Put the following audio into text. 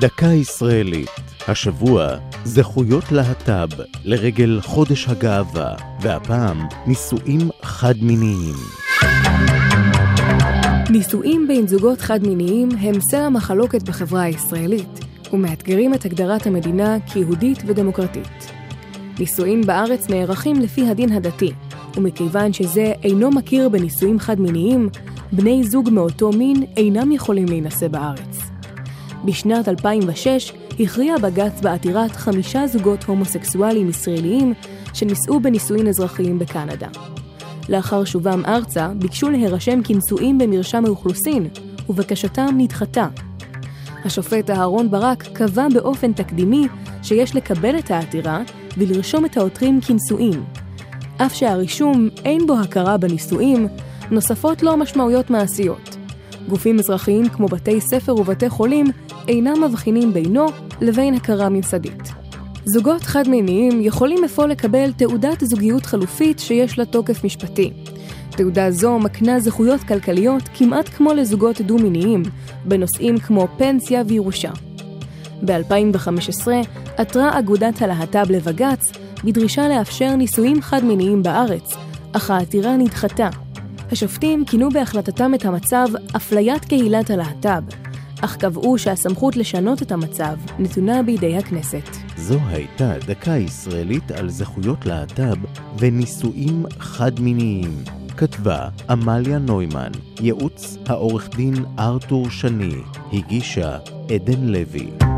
דקה ישראלית, השבוע זכויות להט"ב לרגל חודש הגאווה, והפעם נישואים חד-מיניים. נישואים בין זוגות חד-מיניים הם סלע מחלוקת בחברה הישראלית, ומאתגרים את הגדרת המדינה כיהודית ודמוקרטית. נישואים בארץ נערכים לפי הדין הדתי, ומכיוון שזה אינו מכיר בנישואים חד-מיניים, בני זוג מאותו מין אינם יכולים להינשא בארץ. בשנת 2006 הכריע בג"ץ בעתירת חמישה זוגות הומוסקסואלים ישראליים שנישאו בנישואין אזרחיים בקנדה. לאחר שובם ארצה, ביקשו להירשם כנשואים במרשם האוכלוסין, ובקשתם נדחתה. השופט אהרון ברק קבע באופן תקדימי שיש לקבל את העתירה ולרשום את העותרים כנשואים. אף שהרישום אין בו הכרה בנישואים, נוספות לו משמעויות מעשיות. גופים אזרחיים כמו בתי ספר ובתי חולים אינם מבחינים בינו לבין הכרה ממסדית. זוגות חד-מיניים יכולים אפוא לקבל תעודת זוגיות חלופית שיש לה תוקף משפטי. תעודה זו מקנה זכויות כלכליות כמעט כמו לזוגות דו-מיניים, בנושאים כמו פנסיה וירושה. ב-2015 עתרה אגודת הלהט"ב לבג"ץ בדרישה לאפשר נישואים חד-מיניים בארץ, אך העתירה נדחתה. השופטים כינו בהחלטתם את המצב אפליית קהילת הלהט"ב, אך קבעו שהסמכות לשנות את המצב נתונה בידי הכנסת. זו הייתה דקה ישראלית על זכויות להט"ב ונישואים חד-מיניים. כתבה עמליה נוימן, ייעוץ העורך דין ארתור שני, הגישה עדן לוי.